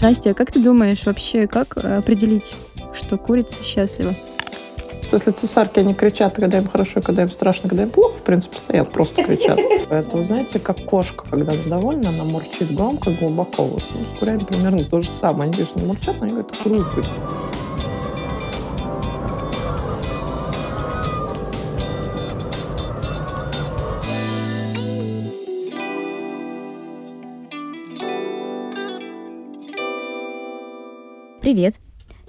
Настя, а как ты думаешь вообще, как определить, что курица счастлива? Если цесарки, они кричат, когда им хорошо, когда им страшно, когда им плохо, в принципе, стоят, просто кричат. Это, знаете, как кошка, когда она довольна, она мурчит громко, глубоко. Вот, ну, с примерно то же самое. Они, конечно, мурчат, но они говорят, круто. Привет!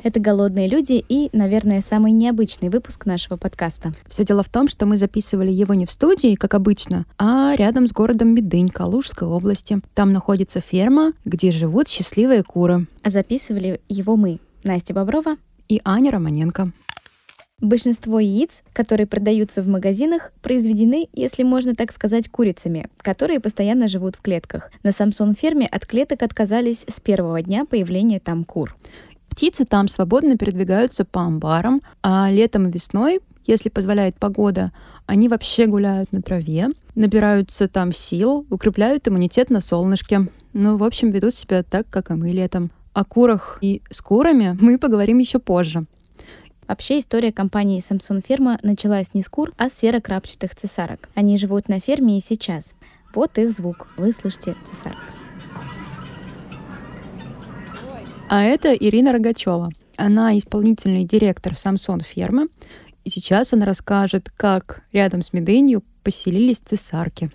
Это «Голодные люди» и, наверное, самый необычный выпуск нашего подкаста. Все дело в том, что мы записывали его не в студии, как обычно, а рядом с городом Медынь, Калужской области. Там находится ферма, где живут счастливые куры. А записывали его мы, Настя Боброва и Аня Романенко. Большинство яиц, которые продаются в магазинах, произведены, если можно так сказать, курицами, которые постоянно живут в клетках. На Самсон ферме от клеток отказались с первого дня появления там кур. Птицы там свободно передвигаются по амбарам, а летом и весной, если позволяет погода, они вообще гуляют на траве, набираются там сил, укрепляют иммунитет на солнышке. Ну, в общем, ведут себя так, как и мы летом. О курах и с курами мы поговорим еще позже. Вообще история компании Samsung Ферма началась не с кур, а с серокрапчатых цесарок. Они живут на ферме и сейчас. Вот их звук. Вы слышите цесарок. А это Ирина Рогачева. Она исполнительный директор Самсон фермы. И сейчас она расскажет, как рядом с Медынью поселились цесарки.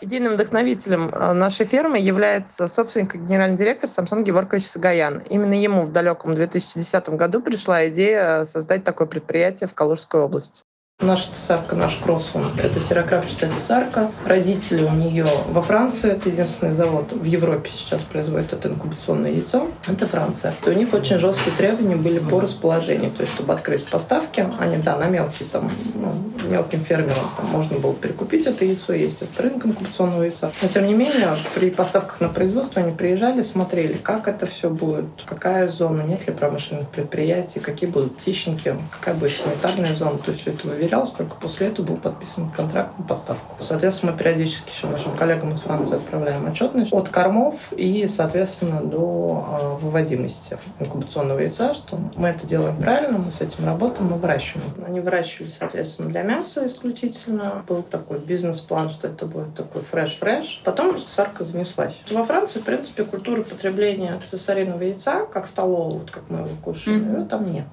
Идейным вдохновителем э, нашей фермы является собственник и генеральный директор Самсон Геворгович Сагаян. Именно ему в далеком 2010 году пришла идея создать такое предприятие в Калужской области. Наша цесарка, наш кроссун, это серокрапчатая цесарка. Родители у нее во Франции, это единственный завод в Европе сейчас производит это инкубационное яйцо, это Франция. И у них очень жесткие требования были по расположению, то есть чтобы открыть поставки, они, да, на мелкие, там, ну, мелким фермерам там, можно было перекупить это яйцо, есть этот рынок инкубационного яйца. Но тем не менее, при поставках на производство они приезжали, смотрели, как это все будет, какая зона, нет ли промышленных предприятий, какие будут птичники, какая будет санитарная зона, то есть все это проверялось, только после этого был подписан контракт на поставку. Соответственно, мы периодически еще нашим коллегам из Франции отправляем отчетность от кормов и, соответственно, до э, выводимости инкубационного яйца, что мы это делаем правильно, мы с этим работаем, мы выращиваем. Они выращивали, соответственно, для мяса исключительно. Был такой бизнес-план, что это будет такой fresh-fresh. Потом цесарка занеслась. Во Франции, в принципе, культура потребления цесариного яйца, как столового, вот как мы его кушаем, mm-hmm. ее там нет.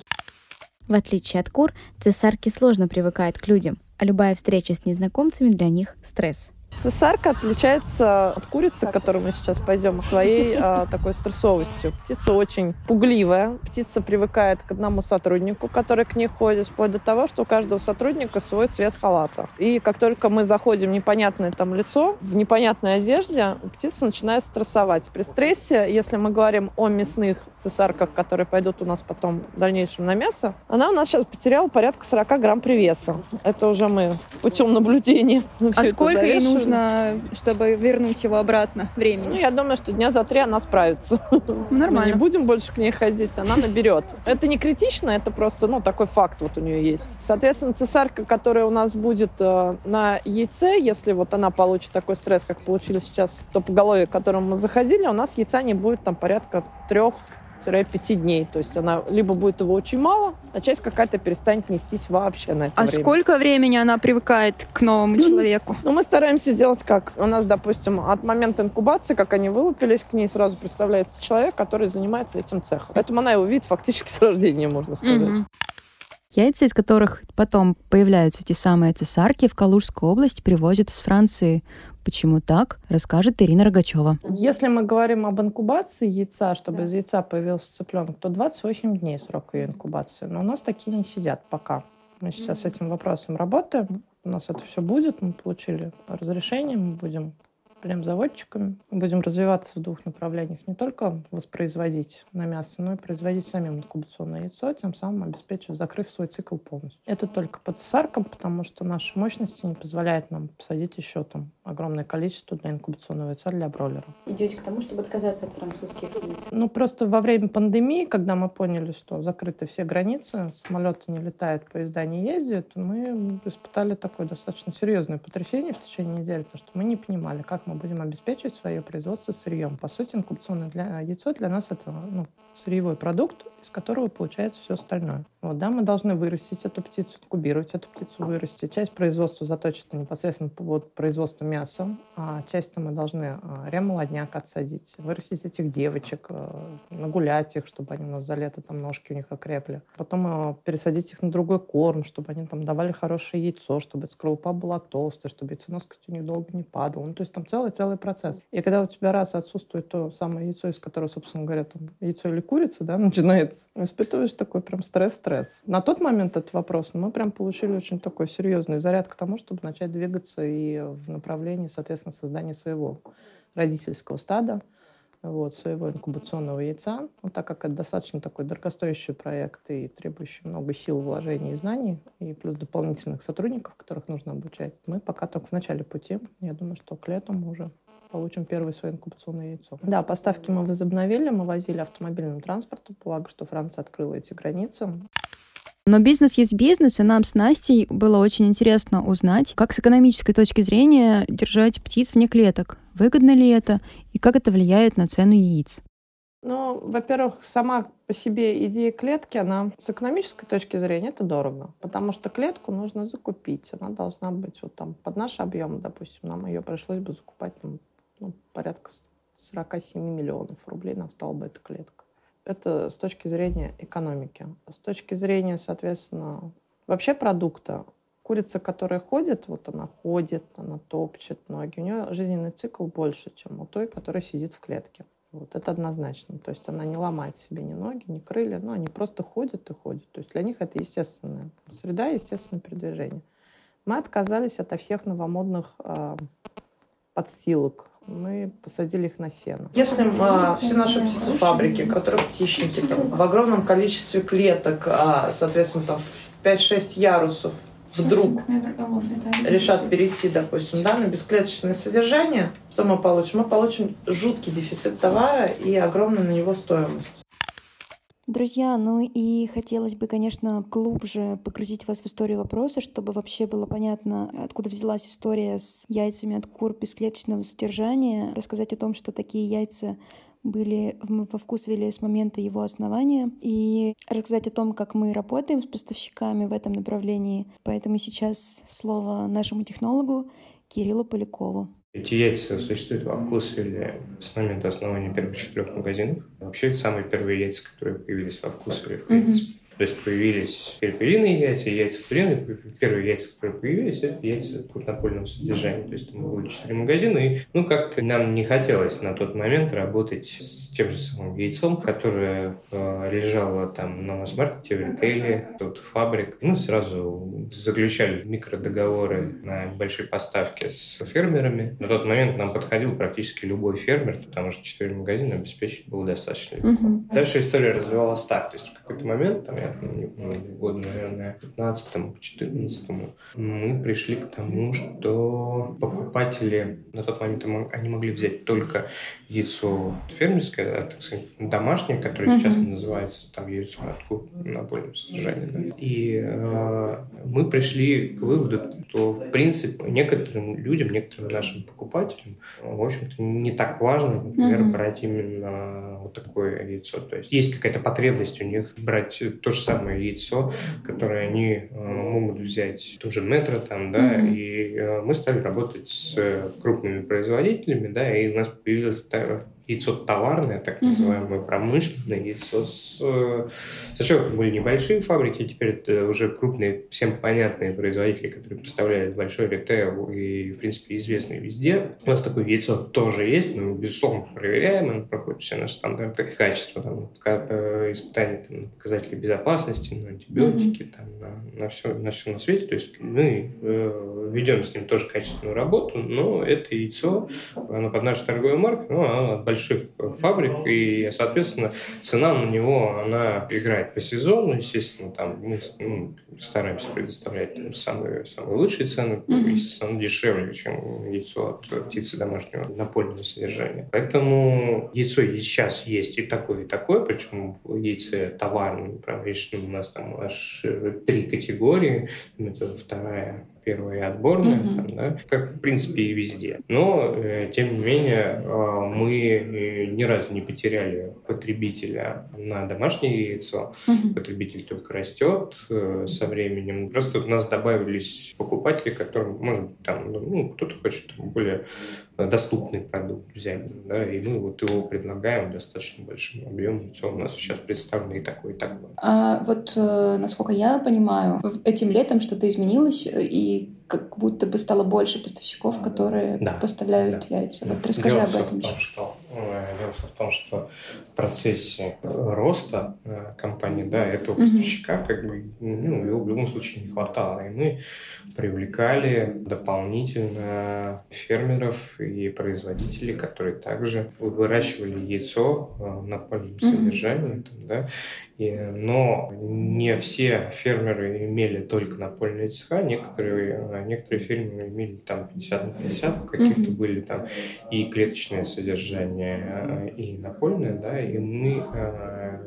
В отличие от кур, цесарки сложно привыкают к людям, а любая встреча с незнакомцами для них – стресс. Цесарка отличается от курицы, к которой мы сейчас пойдем, своей а, такой стрессовостью. Птица очень пугливая. Птица привыкает к одному сотруднику, который к ней ходит, вплоть до того, что у каждого сотрудника свой цвет халата. И как только мы заходим в непонятное там лицо, в непонятной одежде, птица начинает стрессовать. При стрессе, если мы говорим о мясных цесарках, которые пойдут у нас потом в дальнейшем на мясо, она у нас сейчас потеряла порядка 40 грамм привеса. Это уже мы путем наблюдения. А сколько ей нужно нужно, чтобы вернуть его обратно времени? Ну, я думаю, что дня за три она справится. Нормально. Мы не будем больше к ней ходить, она наберет. Это не критично, это просто, ну, такой факт вот у нее есть. Соответственно, цесарка, которая у нас будет э, на яйце, если вот она получит такой стресс, как получили сейчас то поголовье, к которому мы заходили, у нас яйца не будет там порядка трех 5 дней. То есть она либо будет его очень мало, а часть какая-то перестанет нестись вообще на это А время. сколько времени она привыкает к новому ну, человеку? Ну, мы стараемся сделать как? У нас, допустим, от момента инкубации, как они вылупились, к ней сразу представляется человек, который занимается этим цехом. Поэтому она его видит фактически с рождения, можно сказать. Угу. Яйца, из которых потом появляются те самые цесарки, в Калужскую область привозят из Франции. Почему так, расскажет Ирина Рогачева. Если мы говорим об инкубации яйца, чтобы да. из яйца появился цыпленок, то 28 дней срок ее инкубации. Но у нас такие не сидят пока. Мы сейчас с этим вопросом работаем. У нас это все будет. Мы получили разрешение, мы будем заводчиками. Будем развиваться в двух направлениях. Не только воспроизводить на мясо, но и производить самим инкубационное яйцо, тем самым обеспечив, закрыв свой цикл полностью. Это только под сарком, потому что наши мощности не позволяют нам посадить еще там огромное количество для инкубационного яйца для бройлера. Идете к тому, чтобы отказаться от французских яиц? Ну, просто во время пандемии, когда мы поняли, что закрыты все границы, самолеты не летают, поезда не ездят, мы испытали такое достаточно серьезное потрясение в течение недели, потому что мы не понимали, как мы будем обеспечивать свое производство сырьем. По сути, инкубационное для, яйцо для нас это ну, сырьевой продукт, из которого получается все остальное. Вот, да, мы должны вырастить эту птицу, инкубировать эту птицу, вырастить. Часть производства заточена непосредственно под производство мяса, а часть мы должны а, ремолодняк отсадить, вырастить этих девочек, а, нагулять их, чтобы они у нас за лето там ножки у них окрепли. Потом а, пересадить их на другой корм, чтобы они там давали хорошее яйцо, чтобы скорлупа была толстая, чтобы яйценоскость у них долго не падала. Ну, то есть там целый-целый процесс. И когда у тебя раз отсутствует то самое яйцо, из которого, собственно говоря, там, яйцо или курица, да, начинается, испытываешь такой прям стресс-стресс. На тот момент этот вопрос мы прям получили очень такой серьезный заряд к тому, чтобы начать двигаться и в направлении, соответственно, создания своего родительского стада, вот, своего инкубационного яйца. Ну, так как это достаточно такой дорогостоящий проект и требующий много сил, вложений и знаний, и плюс дополнительных сотрудников, которых нужно обучать, мы пока только в начале пути. Я думаю, что к лету мы уже получим первое свое инкубационное яйцо. Да, поставки мы возобновили, мы возили автомобильным транспортом, благо, что Франция открыла эти границы. Но бизнес есть бизнес, и нам с Настей было очень интересно узнать, как с экономической точки зрения держать птиц вне клеток. Выгодно ли это, и как это влияет на цену яиц? Ну, во-первых, сама по себе идея клетки, она с экономической точки зрения это дорого, потому что клетку нужно закупить, она должна быть вот там под наш объем, допустим, нам ее пришлось бы закупать ну, порядка 47 миллионов рублей нам стала бы эта клетка. Это с точки зрения экономики. С точки зрения, соответственно, вообще продукта, курица, которая ходит, вот она ходит, она топчет ноги, у нее жизненный цикл больше, чем у той, которая сидит в клетке. Вот это однозначно. То есть она не ломает себе ни ноги, ни крылья, но они просто ходят и ходят. То есть для них это естественная среда, естественное передвижение. Мы отказались от всех новомодных э, подстилок, мы посадили их на сено. Если а, все наши птицефабрики, которые птичники, там, в огромном количестве клеток, а, соответственно, там, в 5-6 ярусов вдруг решат перейти, допустим, да, на бесклеточное содержание, что мы получим? Мы получим жуткий дефицит товара и огромную на него стоимость. Друзья, ну и хотелось бы, конечно, глубже погрузить вас в историю вопроса, чтобы вообще было понятно, откуда взялась история с яйцами от кур бесклеточного содержания, рассказать о том, что такие яйца были во вкус ввели с момента его основания и рассказать о том, как мы работаем с поставщиками в этом направлении. Поэтому сейчас слово нашему технологу Кириллу Полякову. Эти яйца существуют в вкусвилле с момента основания первых четырех магазинов. Вообще, это самые первые яйца, которые появились в вкусвилле, в принципе. Mm-hmm. То есть появились перепелиные яйца, яйца куриные. Первые яйца, которые появились, это яйца крупнопольного содержания. То есть там было четыре магазина. И ну, как-то нам не хотелось на тот момент работать с тем же самым яйцом, которое э, лежало там на масс-маркете, в ритейле, тут фабрик. Мы сразу заключали микродоговоры на большие поставки с фермерами. На тот момент нам подходил практически любой фермер, потому что четыре магазина обеспечить было достаточно легко. Угу. Дальше история развивалась так. То есть в какой-то момент, там, я не помню, году, наверное, 15 14 мы пришли к тому, что покупатели на тот момент они могли взять только яйцо фермерское, а, так сказать, домашнее, которое mm-hmm. сейчас называется там яйцо кур на более содержание. Да? И э, мы пришли к выводу, что в принципе некоторым людям, некоторым нашим покупателям, в общем-то, не так важно, например, mm-hmm. брать именно вот такое яйцо. То есть есть какая-то потребность у них брать то же самое яйцо, которое они э, могут взять тоже метро там, да, mm-hmm. и э, мы стали работать с крупными производителями, да, и у нас появилась яйцо товарное, так называемое mm-hmm. промышленное яйцо. С, э, сначала это были небольшие фабрики, теперь это уже крупные, всем понятные производители, которые представляют большой ритейл и, в принципе, известные везде. У нас такое яйцо тоже есть, мы, безусловно, проверяем, оно проходит все наши стандарты качества, там, э, испытания там, показателей безопасности, на антибиотики, mm-hmm. там, на, на, все, на все на свете. То есть мы э, ведем с ним тоже качественную работу, но это яйцо, оно под нашу торговую марку, но оно от большой больших фабрик, и, соответственно, цена на него, она играет по сезону, естественно, там мы ну, стараемся предоставлять там, самые, самые лучшие цены, mm-hmm. естественно, дешевле, чем яйцо от птицы домашнего напольного содержания. Поэтому яйцо сейчас есть и такое, и такое, причем в яйце товарном, промышленном у нас там аж три категории. Это вторая первая отборная, mm-hmm. там, да, как в принципе и везде. Но, э, тем не менее, э, мы э, ни разу не потеряли потребителя на домашнее яйцо. Mm-hmm. Потребитель только растет э, со временем. Просто у нас добавились покупатели, которым, может быть, там, ну, кто-то хочет более доступный продукт взять, да, и мы вот его предлагаем достаточно большим объемом. Яйцо у нас сейчас представлено и такое, и такое. А вот, насколько я понимаю, этим летом что-то изменилось, и как будто бы стало больше поставщиков, которые да, поставляют да, яйца. Вот расскажи дело об этом. В том, что, дело в том, что в процессе роста э, компании, да, этого поставщика, mm-hmm. как бы, ну, его в любом случае не хватало. И мы привлекали дополнительно фермеров и производителей, которые также выращивали яйцо э, на полном содержании, там, да, и, но не все фермеры имели только напольные цеха, некоторые, а некоторые фермеры имели там 50 на 50, каких-то mm-hmm. были там и клеточное содержание, а, и напольное, да, и мы, а,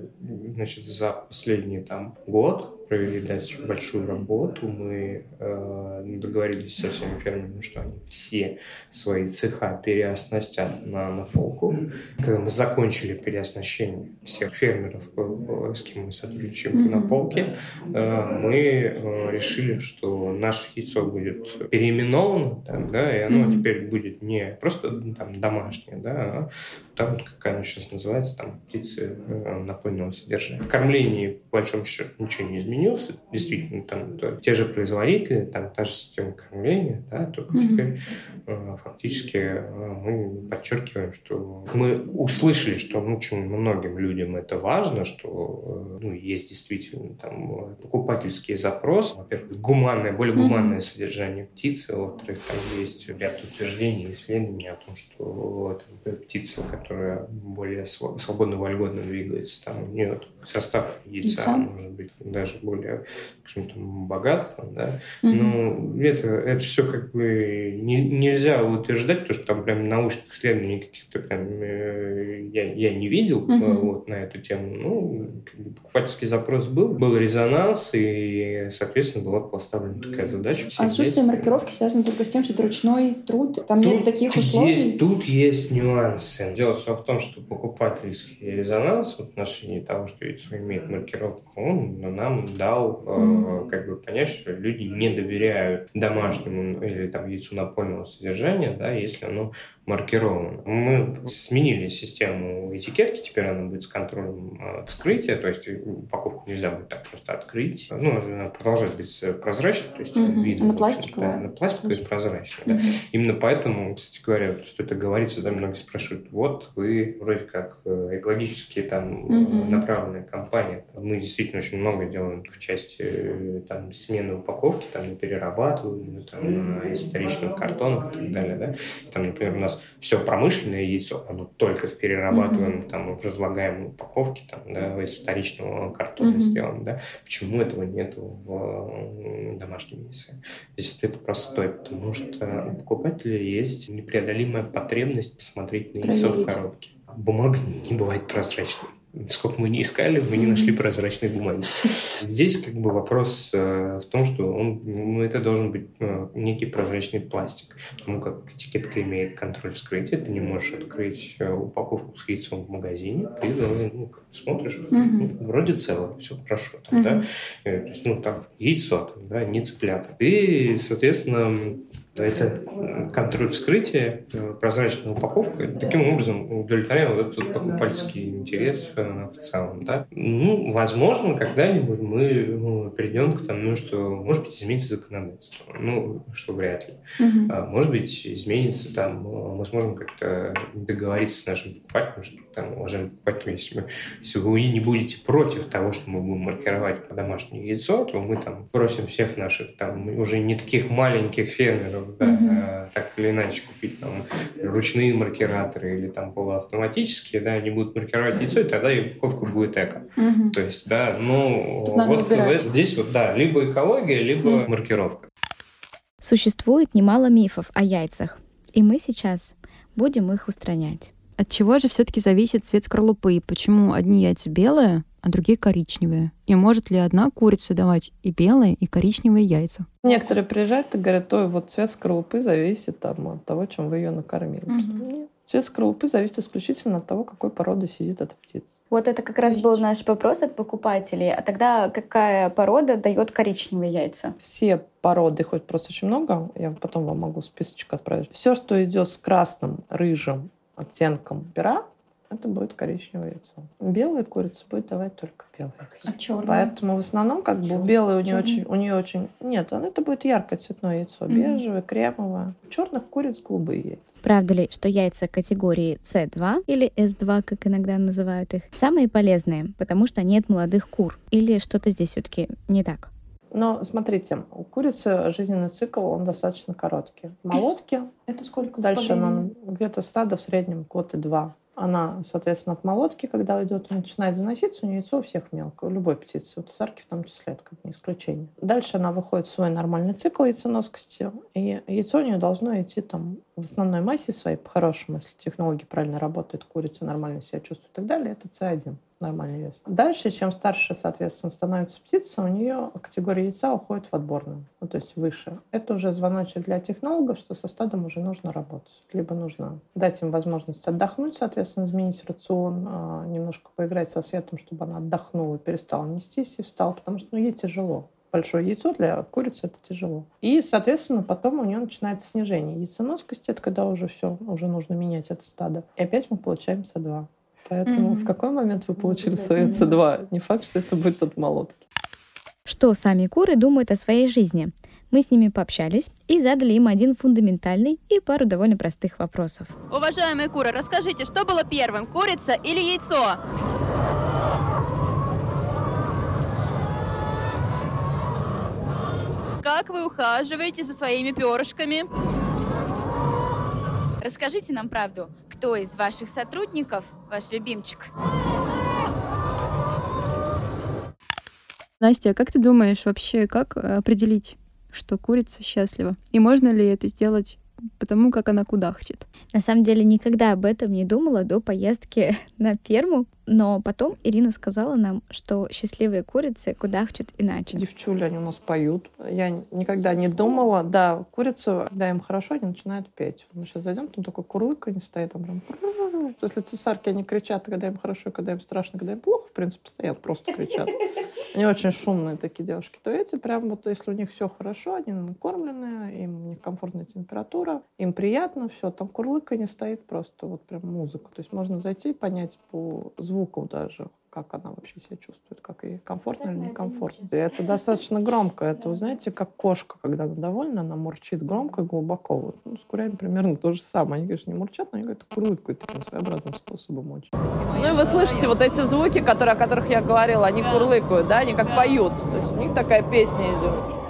значит, за последний там год провели достаточно большую работу. Мы э, договорились со всеми фермерами, что они все свои цеха переоснастят на, на фолку. Когда мы закончили переоснащение всех фермеров, э, с кем мы сотрудничаем mm-hmm. на полке, э, мы э, решили, что наше яйцо будет переименовано, там, да, и оно mm-hmm. теперь будет не просто там, домашнее, да, а там, как оно сейчас называется, там птицы э, напольного содержания. В кормлении, по большому счету, ничего не изменилось изменился, действительно, там то, те же производители, там та же система кормления, да, только mm-hmm. теперь э, фактически э, мы подчеркиваем, что мы услышали, что ну, очень многим людям это важно, что э, ну, есть действительно там покупательский запрос, во-первых, гуманное, более гуманное mm-hmm. содержание птицы, во-вторых, там есть ряд утверждений, исследований о том, что это птица, которая более свободно, вольготно двигается, там у нее состав яйца, яйца может быть даже более там, богат, там, да, mm-hmm. но это, это все как бы не, нельзя утверждать, потому что там прям научных исследований каких-то прям э, я, я не видел mm-hmm. вот, на эту тему. Ну, как бы, покупательский запрос был, был резонанс, и, соответственно, была поставлена такая задача. А отсутствие маркировки связано только с тем, что это ручной труд? Там тут нет таких условий? Есть, тут есть нюансы. Дело все в том, что покупательский резонанс в отношении того, что яйцо имеет маркировку, он нам дал mm-hmm. как бы понять, что люди не доверяют домашнему или там яйцу напольного содержания, да, если оно маркировано. Мы сменили систему этикетки, теперь она будет с контролем э, вскрытия, то есть упаковку нельзя будет так просто открыть. Ну, она продолжает быть прозрачной, то есть mm-hmm. видно. Она пластиковая. Да, она пластиковая и прозрачная. Mm-hmm. Да. Именно поэтому, кстати говоря, что это говорится, да, многие спрашивают, вот вы вроде как э, экологически там mm-hmm. направленная компания, мы действительно очень много делаем в части там смены упаковки, там на перерабатыванию, там mm-hmm. из вторичных картонов и так далее, да. Там, например, у нас все промышленное яйцо, оно только перерабатываем mm-hmm. там в разлагаемой упаковке, там, да, из вторичного картона mm-hmm. сделано, да. Почему этого нет в домашнем яйце? Здесь ответ простой, потому что у покупателя есть непреодолимая потребность посмотреть на яйцо Проверить. в коробке. Бумага не бывает прозрачной. Сколько мы не искали, мы не нашли прозрачной бумаги. Здесь как бы вопрос э, в том, что он, ну, это должен быть э, некий прозрачный пластик. Потому как этикетка имеет контроль вскрытия, ты не можешь открыть э, упаковку с яйцом в магазине, ты должен, ну, смотришь, ну, вроде целое, все хорошо, там, да, э, то есть, ну, там, яйцо, там, да, не цыплята. Ты, соответственно, это контроль вскрытия, э, прозрачная упаковка. Таким образом удовлетворяем вот этот покупательский интерес э, в целом. Да? Ну, возможно, когда-нибудь мы ну, придем к тому, что, может быть, изменится законодательство. Ну, что вряд ли. Угу. Может быть, изменится там, э, мы сможем как-то договориться с нашим покупателем, что там, уважаемые покупатели, если, мы, если вы не будете против того, что мы будем маркировать по домашнее яйцо, то мы там просим всех наших там уже не таких маленьких фермеров да, mm-hmm. так или иначе купить там ручные маркираторы или там полуавтоматические, да, они будут маркировать яйцо, и тогда упаковка будет эко. Mm-hmm. То есть, да, ну, вот здесь вот, да, либо экология, либо mm-hmm. маркировка. Существует немало мифов о яйцах, и мы сейчас будем их устранять. От чего же все-таки зависит цвет скорлупы? Почему одни яйца белые, а другие коричневые? И может ли одна курица давать и белые, и коричневые яйца? Некоторые приезжают и говорят, ой, вот цвет скорлупы зависит там, от того, чем вы ее накормили. Угу. Нет. Цвет скорлупы зависит исключительно от того, какой породы сидит эта птица. Вот это как раз был наш вопрос от покупателей. А тогда какая порода дает коричневые яйца? Все породы, хоть просто очень много, я потом вам могу списочек отправить. Все, что идет с красным, рыжим оттенком пера, это будет коричневое яйцо. Белая курица будет давать только белое яйцо. А черное? Поэтому в основном как бы у белой у нее очень, у нее очень... Нет, это будет яркое цветное яйцо, mm-hmm. бежевое, кремовое. У черных куриц голубые яйца. Правда ли, что яйца категории C2 или S2, как иногда называют их, самые полезные, потому что нет молодых кур? Или что-то здесь все-таки не так? Но смотрите, у курицы жизненный цикл, он достаточно короткий. Молотки — это сколько? Дальше она где-то стадо в среднем год и два. Она, соответственно, от молотки, когда идет, начинает заноситься, у нее яйцо у всех мелкое, у любой птицы, у цесарки в том числе, это как не исключение. Дальше она выходит в свой нормальный цикл яйценоскости, и яйцо у нее должно идти там в основной массе своей, по-хорошему, если технологии правильно работают, курица нормально себя чувствует и так далее, это С1 нормальный вес. Дальше, чем старше, соответственно, становится птица, у нее категория яйца уходит в отборную, ну, то есть выше. Это уже звоночек для технологов, что со стадом уже нужно работать. Либо нужно дать им возможность отдохнуть, соответственно, изменить рацион, а, немножко поиграть со светом, чтобы она отдохнула, перестала нестись и встала, потому что ну, ей тяжело большое яйцо для курицы это тяжело. И, соответственно, потом у нее начинается снижение яйценоскости, это когда уже все, уже нужно менять это стадо. И опять мы получаем С2. Поэтому mm-hmm. в какой момент вы получили свое С2? Не факт, что это будет от молотки. Что сами куры думают о своей жизни? Мы с ними пообщались и задали им один фундаментальный и пару довольно простых вопросов. Уважаемые куры, расскажите, что было первым, курица или яйцо? Как вы ухаживаете за своими перышками? Расскажите нам правду. Кто из ваших сотрудников ваш любимчик? Настя, а как ты думаешь вообще, как определить, что курица счастлива? И можно ли это сделать потому, как она кудахчет? На самом деле никогда об этом не думала до поездки на ферму, но потом Ирина сказала нам, что счастливые курицы кудахчут иначе. Девчули, они у нас поют. Я никогда не думала. Да, курицы, когда им хорошо, они начинают петь. Мы сейчас зайдем, там такой курлык, они стоят там прям... Если цесарки, они кричат, когда им хорошо, когда им страшно, когда им плохо, в принципе, стоят, просто кричат. Они очень шумные такие девушки. То эти прям вот, если у них все хорошо, они накормленные, им у комфортная температура, им приятно, все, там курлыканье стоит просто вот прям музыка. То есть можно зайти и понять по звуку даже, как она вообще себя чувствует, как ей комфортно или некомфортно. И это достаточно громко. Это, вы знаете, как кошка, когда она довольна, она мурчит громко и глубоко. Вот, ну, с курями примерно то же самое. Они, конечно, не мурчат, но они говорят, курлыкают таким своеобразным способом очень. Ну и вы слышите вот эти звуки, которые, о которых я говорила, они курлыкают, да, они как поют. То есть у них такая песня идет.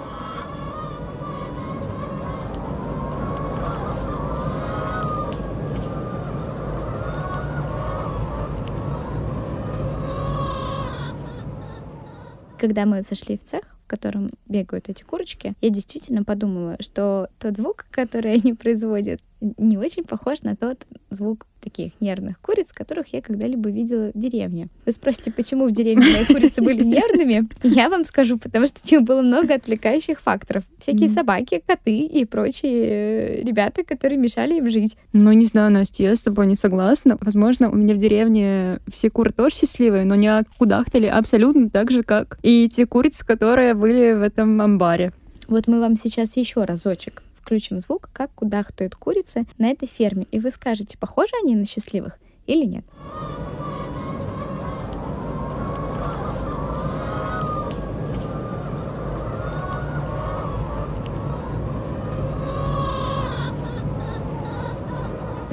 Когда мы зашли в цех, в котором бегают эти курочки, я действительно подумала, что тот звук, который они производят, не очень похож на тот звук таких нервных куриц, которых я когда-либо видела в деревне. Вы спросите, почему в деревне мои курицы были нервными? Я вам скажу, потому что у них было много отвлекающих факторов. Всякие собаки, коты и прочие э, ребята, которые мешали им жить. Ну, не знаю, Настя, я с тобой не согласна. Возможно, у меня в деревне все куры тоже счастливые, но не кудахтали абсолютно так же, как и те курицы, которые были в этом амбаре. Вот мы вам сейчас еще разочек включим звук, как кудахтают курицы на этой ферме, и вы скажете, похожи они на счастливых или нет.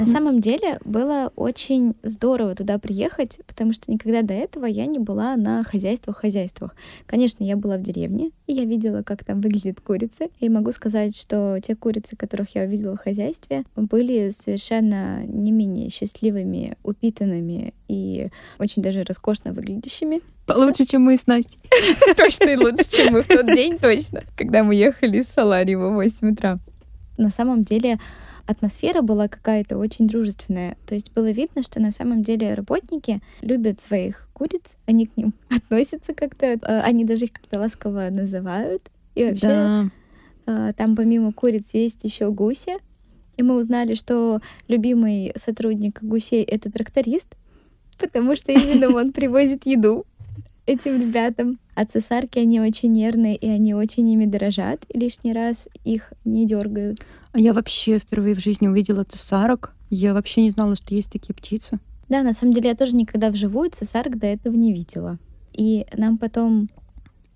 На самом деле было очень здорово туда приехать, потому что никогда до этого я не была на хозяйствах-хозяйствах. Конечно, я была в деревне, и я видела, как там выглядят курицы. И могу сказать, что те курицы, которых я увидела в хозяйстве, были совершенно не менее счастливыми, упитанными и очень даже роскошно выглядящими. Лучше, чем мы с Настей. Точно и лучше, чем мы в тот день, точно, когда мы ехали из Салариева в 8 утра. На самом деле атмосфера была какая-то очень дружественная. То есть было видно, что на самом деле работники любят своих куриц, они к ним относятся как-то, э, они даже их как-то ласково называют. И вообще Да. э, там помимо куриц есть еще гуси. И мы узнали, что любимый сотрудник гусей — это тракторист, потому что именно он привозит еду этим ребятам. А цесарки, они очень нервные, и они очень ими дорожат, и лишний раз их не дергают. А я вообще впервые в жизни увидела цесарок. Я вообще не знала, что есть такие птицы. Да, на самом деле я тоже никогда вживую цесарок до этого не видела. И нам потом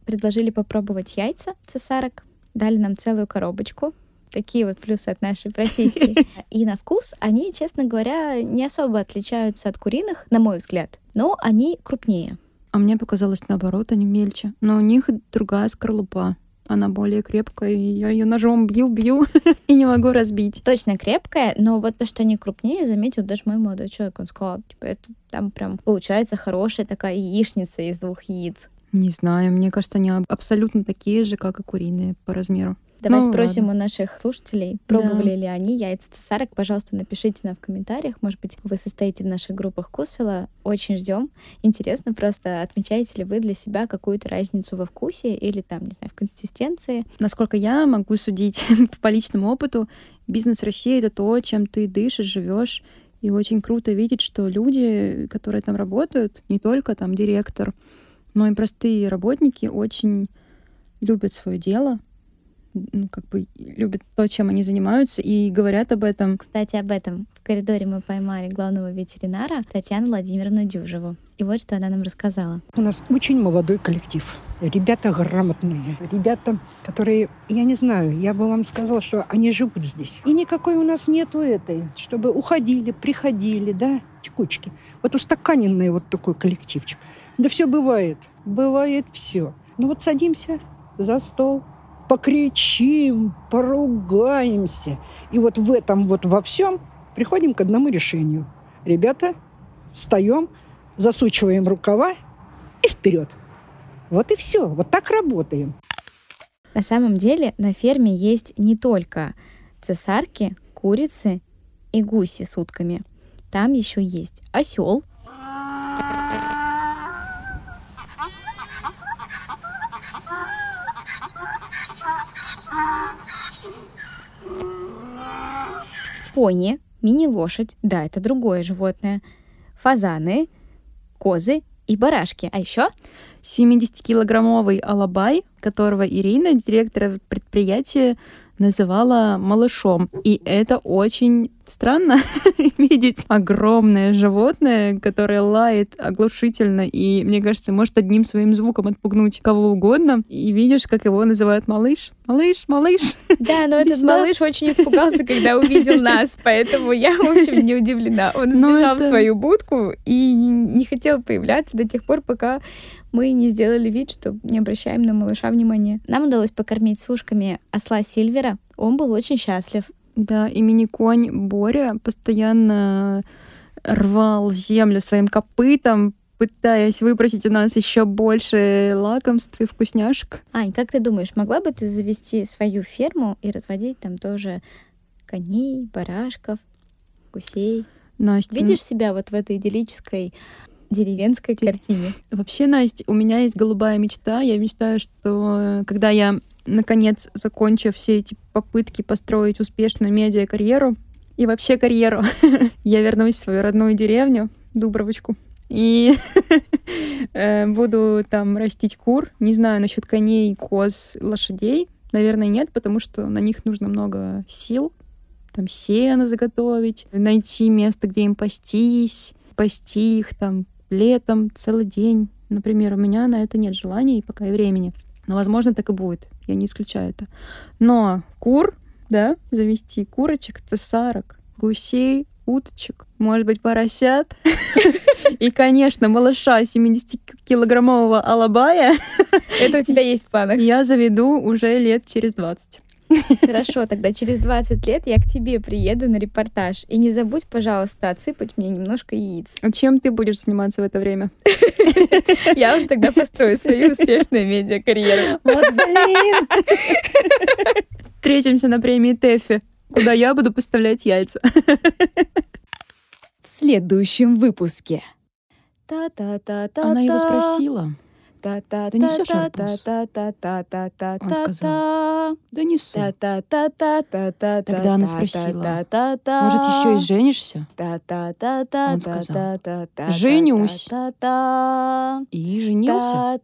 предложили попробовать яйца цесарок, дали нам целую коробочку. Такие вот плюсы от нашей профессии. И на вкус они, честно говоря, не особо отличаются от куриных, на мой взгляд, но они крупнее. А мне показалось наоборот, они мельче. Но у них другая скорлупа. Она более крепкая, и я ее ножом бью-бью и не могу разбить. Точно крепкая, но вот то, что они крупнее, заметил даже мой молодой человек. Он сказал, типа, это там прям получается хорошая такая яичница из двух яиц. Не знаю, мне кажется, они аб- абсолютно такие же, как и куриные по размеру. Давай Ну, спросим ладно. у наших слушателей, Да. пробовали ли они яйца цесарок. Пожалуйста, напишите нам в комментариях. Может быть, вы состоите в наших группах Кусвела. Очень ждем. Интересно просто, отмечаете ли вы для себя какую-то разницу во вкусе или там, не знаю, в консистенции. Насколько я могу судить по личному опыту, бизнес России — это то, чем ты дышишь, живешь. И очень круто видеть, что люди, которые там работают, не только там директор, но и простые работники очень любят свое дело, ну, как бы любят то, чем они занимаются, и говорят об этом. Кстати, об этом. В коридоре мы поймали главного ветеринара Татьяну Владимировну Дюжеву. И вот что она нам рассказала. У нас очень молодой коллектив. Ребята грамотные. Ребята, которые, я не знаю, я бы вам сказала, что они живут здесь. И никакой у нас нету этой, чтобы уходили, приходили, да, текучки. Вот устаканенный вот такой коллективчик. Да все бывает. Бывает все. Ну вот садимся за стол, покричим, поругаемся. И вот в этом вот во всем приходим к одному решению. Ребята, встаем, засучиваем рукава и вперед. Вот и все. Вот так работаем. На самом деле на ферме есть не только цесарки, курицы и гуси с утками. Там еще есть осел, пони, мини-лошадь, да, это другое животное, фазаны, козы и барашки. А еще 70-килограммовый алабай, которого Ирина, директор предприятия, называла малышом. И это очень странно видеть огромное животное, которое лает оглушительно и, мне кажется, может одним своим звуком отпугнуть кого угодно. И видишь, как его называют малыш. Малыш, малыш. Да, но этот малыш очень испугался, когда увидел нас, поэтому я, в общем, не удивлена. Он Ну, сбежал в свою будку и не хотел появляться до тех пор, пока мы не сделали вид, что не обращаем на малыша внимания. Нам удалось покормить с ушками осла Сильвера. Он был очень счастлив. Да, и мини-конь Боря постоянно рвал землю своим копытом, пытаясь выпросить у нас еще больше лакомств и вкусняшек. Ань, как ты думаешь, могла бы ты завести свою ферму и разводить там тоже коней, барашков, гусей? Настя, Видишь себя вот в этой идиллической деревенской Дерев- картине? вообще, Настя, у меня есть голубая мечта. Я мечтаю, что когда я наконец закончу все эти попытки построить успешную медиа-карьеру и вообще карьеру, я вернусь в свою родную деревню, Дубровочку, и э, буду там растить кур. Не знаю насчет коней, коз, лошадей. Наверное, нет, потому что на них нужно много сил. Там сено заготовить, найти место, где им пастись, пасти их там летом целый день. Например, у меня на это нет желания и пока и времени. Но, возможно, так и будет. Я не исключаю это. Но кур, да, завести курочек, цесарок, гусей уточек, может быть, поросят. И, конечно, малыша 70-килограммового алабая Это у тебя есть в планах. я заведу уже лет через 20. Хорошо, тогда через 20 лет я к тебе приеду на репортаж. И не забудь, пожалуйста, отсыпать мне немножко яиц. А Чем ты будешь заниматься в это время? Я уже тогда построю свою успешную медиакарьеру. Вот блин! Встретимся на премии ТЭФИ, куда я буду поставлять яйца. В следующем выпуске. Та-та-та-та-та. Она его спросила. Донесешь арбуз? Он сказал, донесу. Тогда она спросила, может, еще и женишься? Он сказал, женюсь. И женился.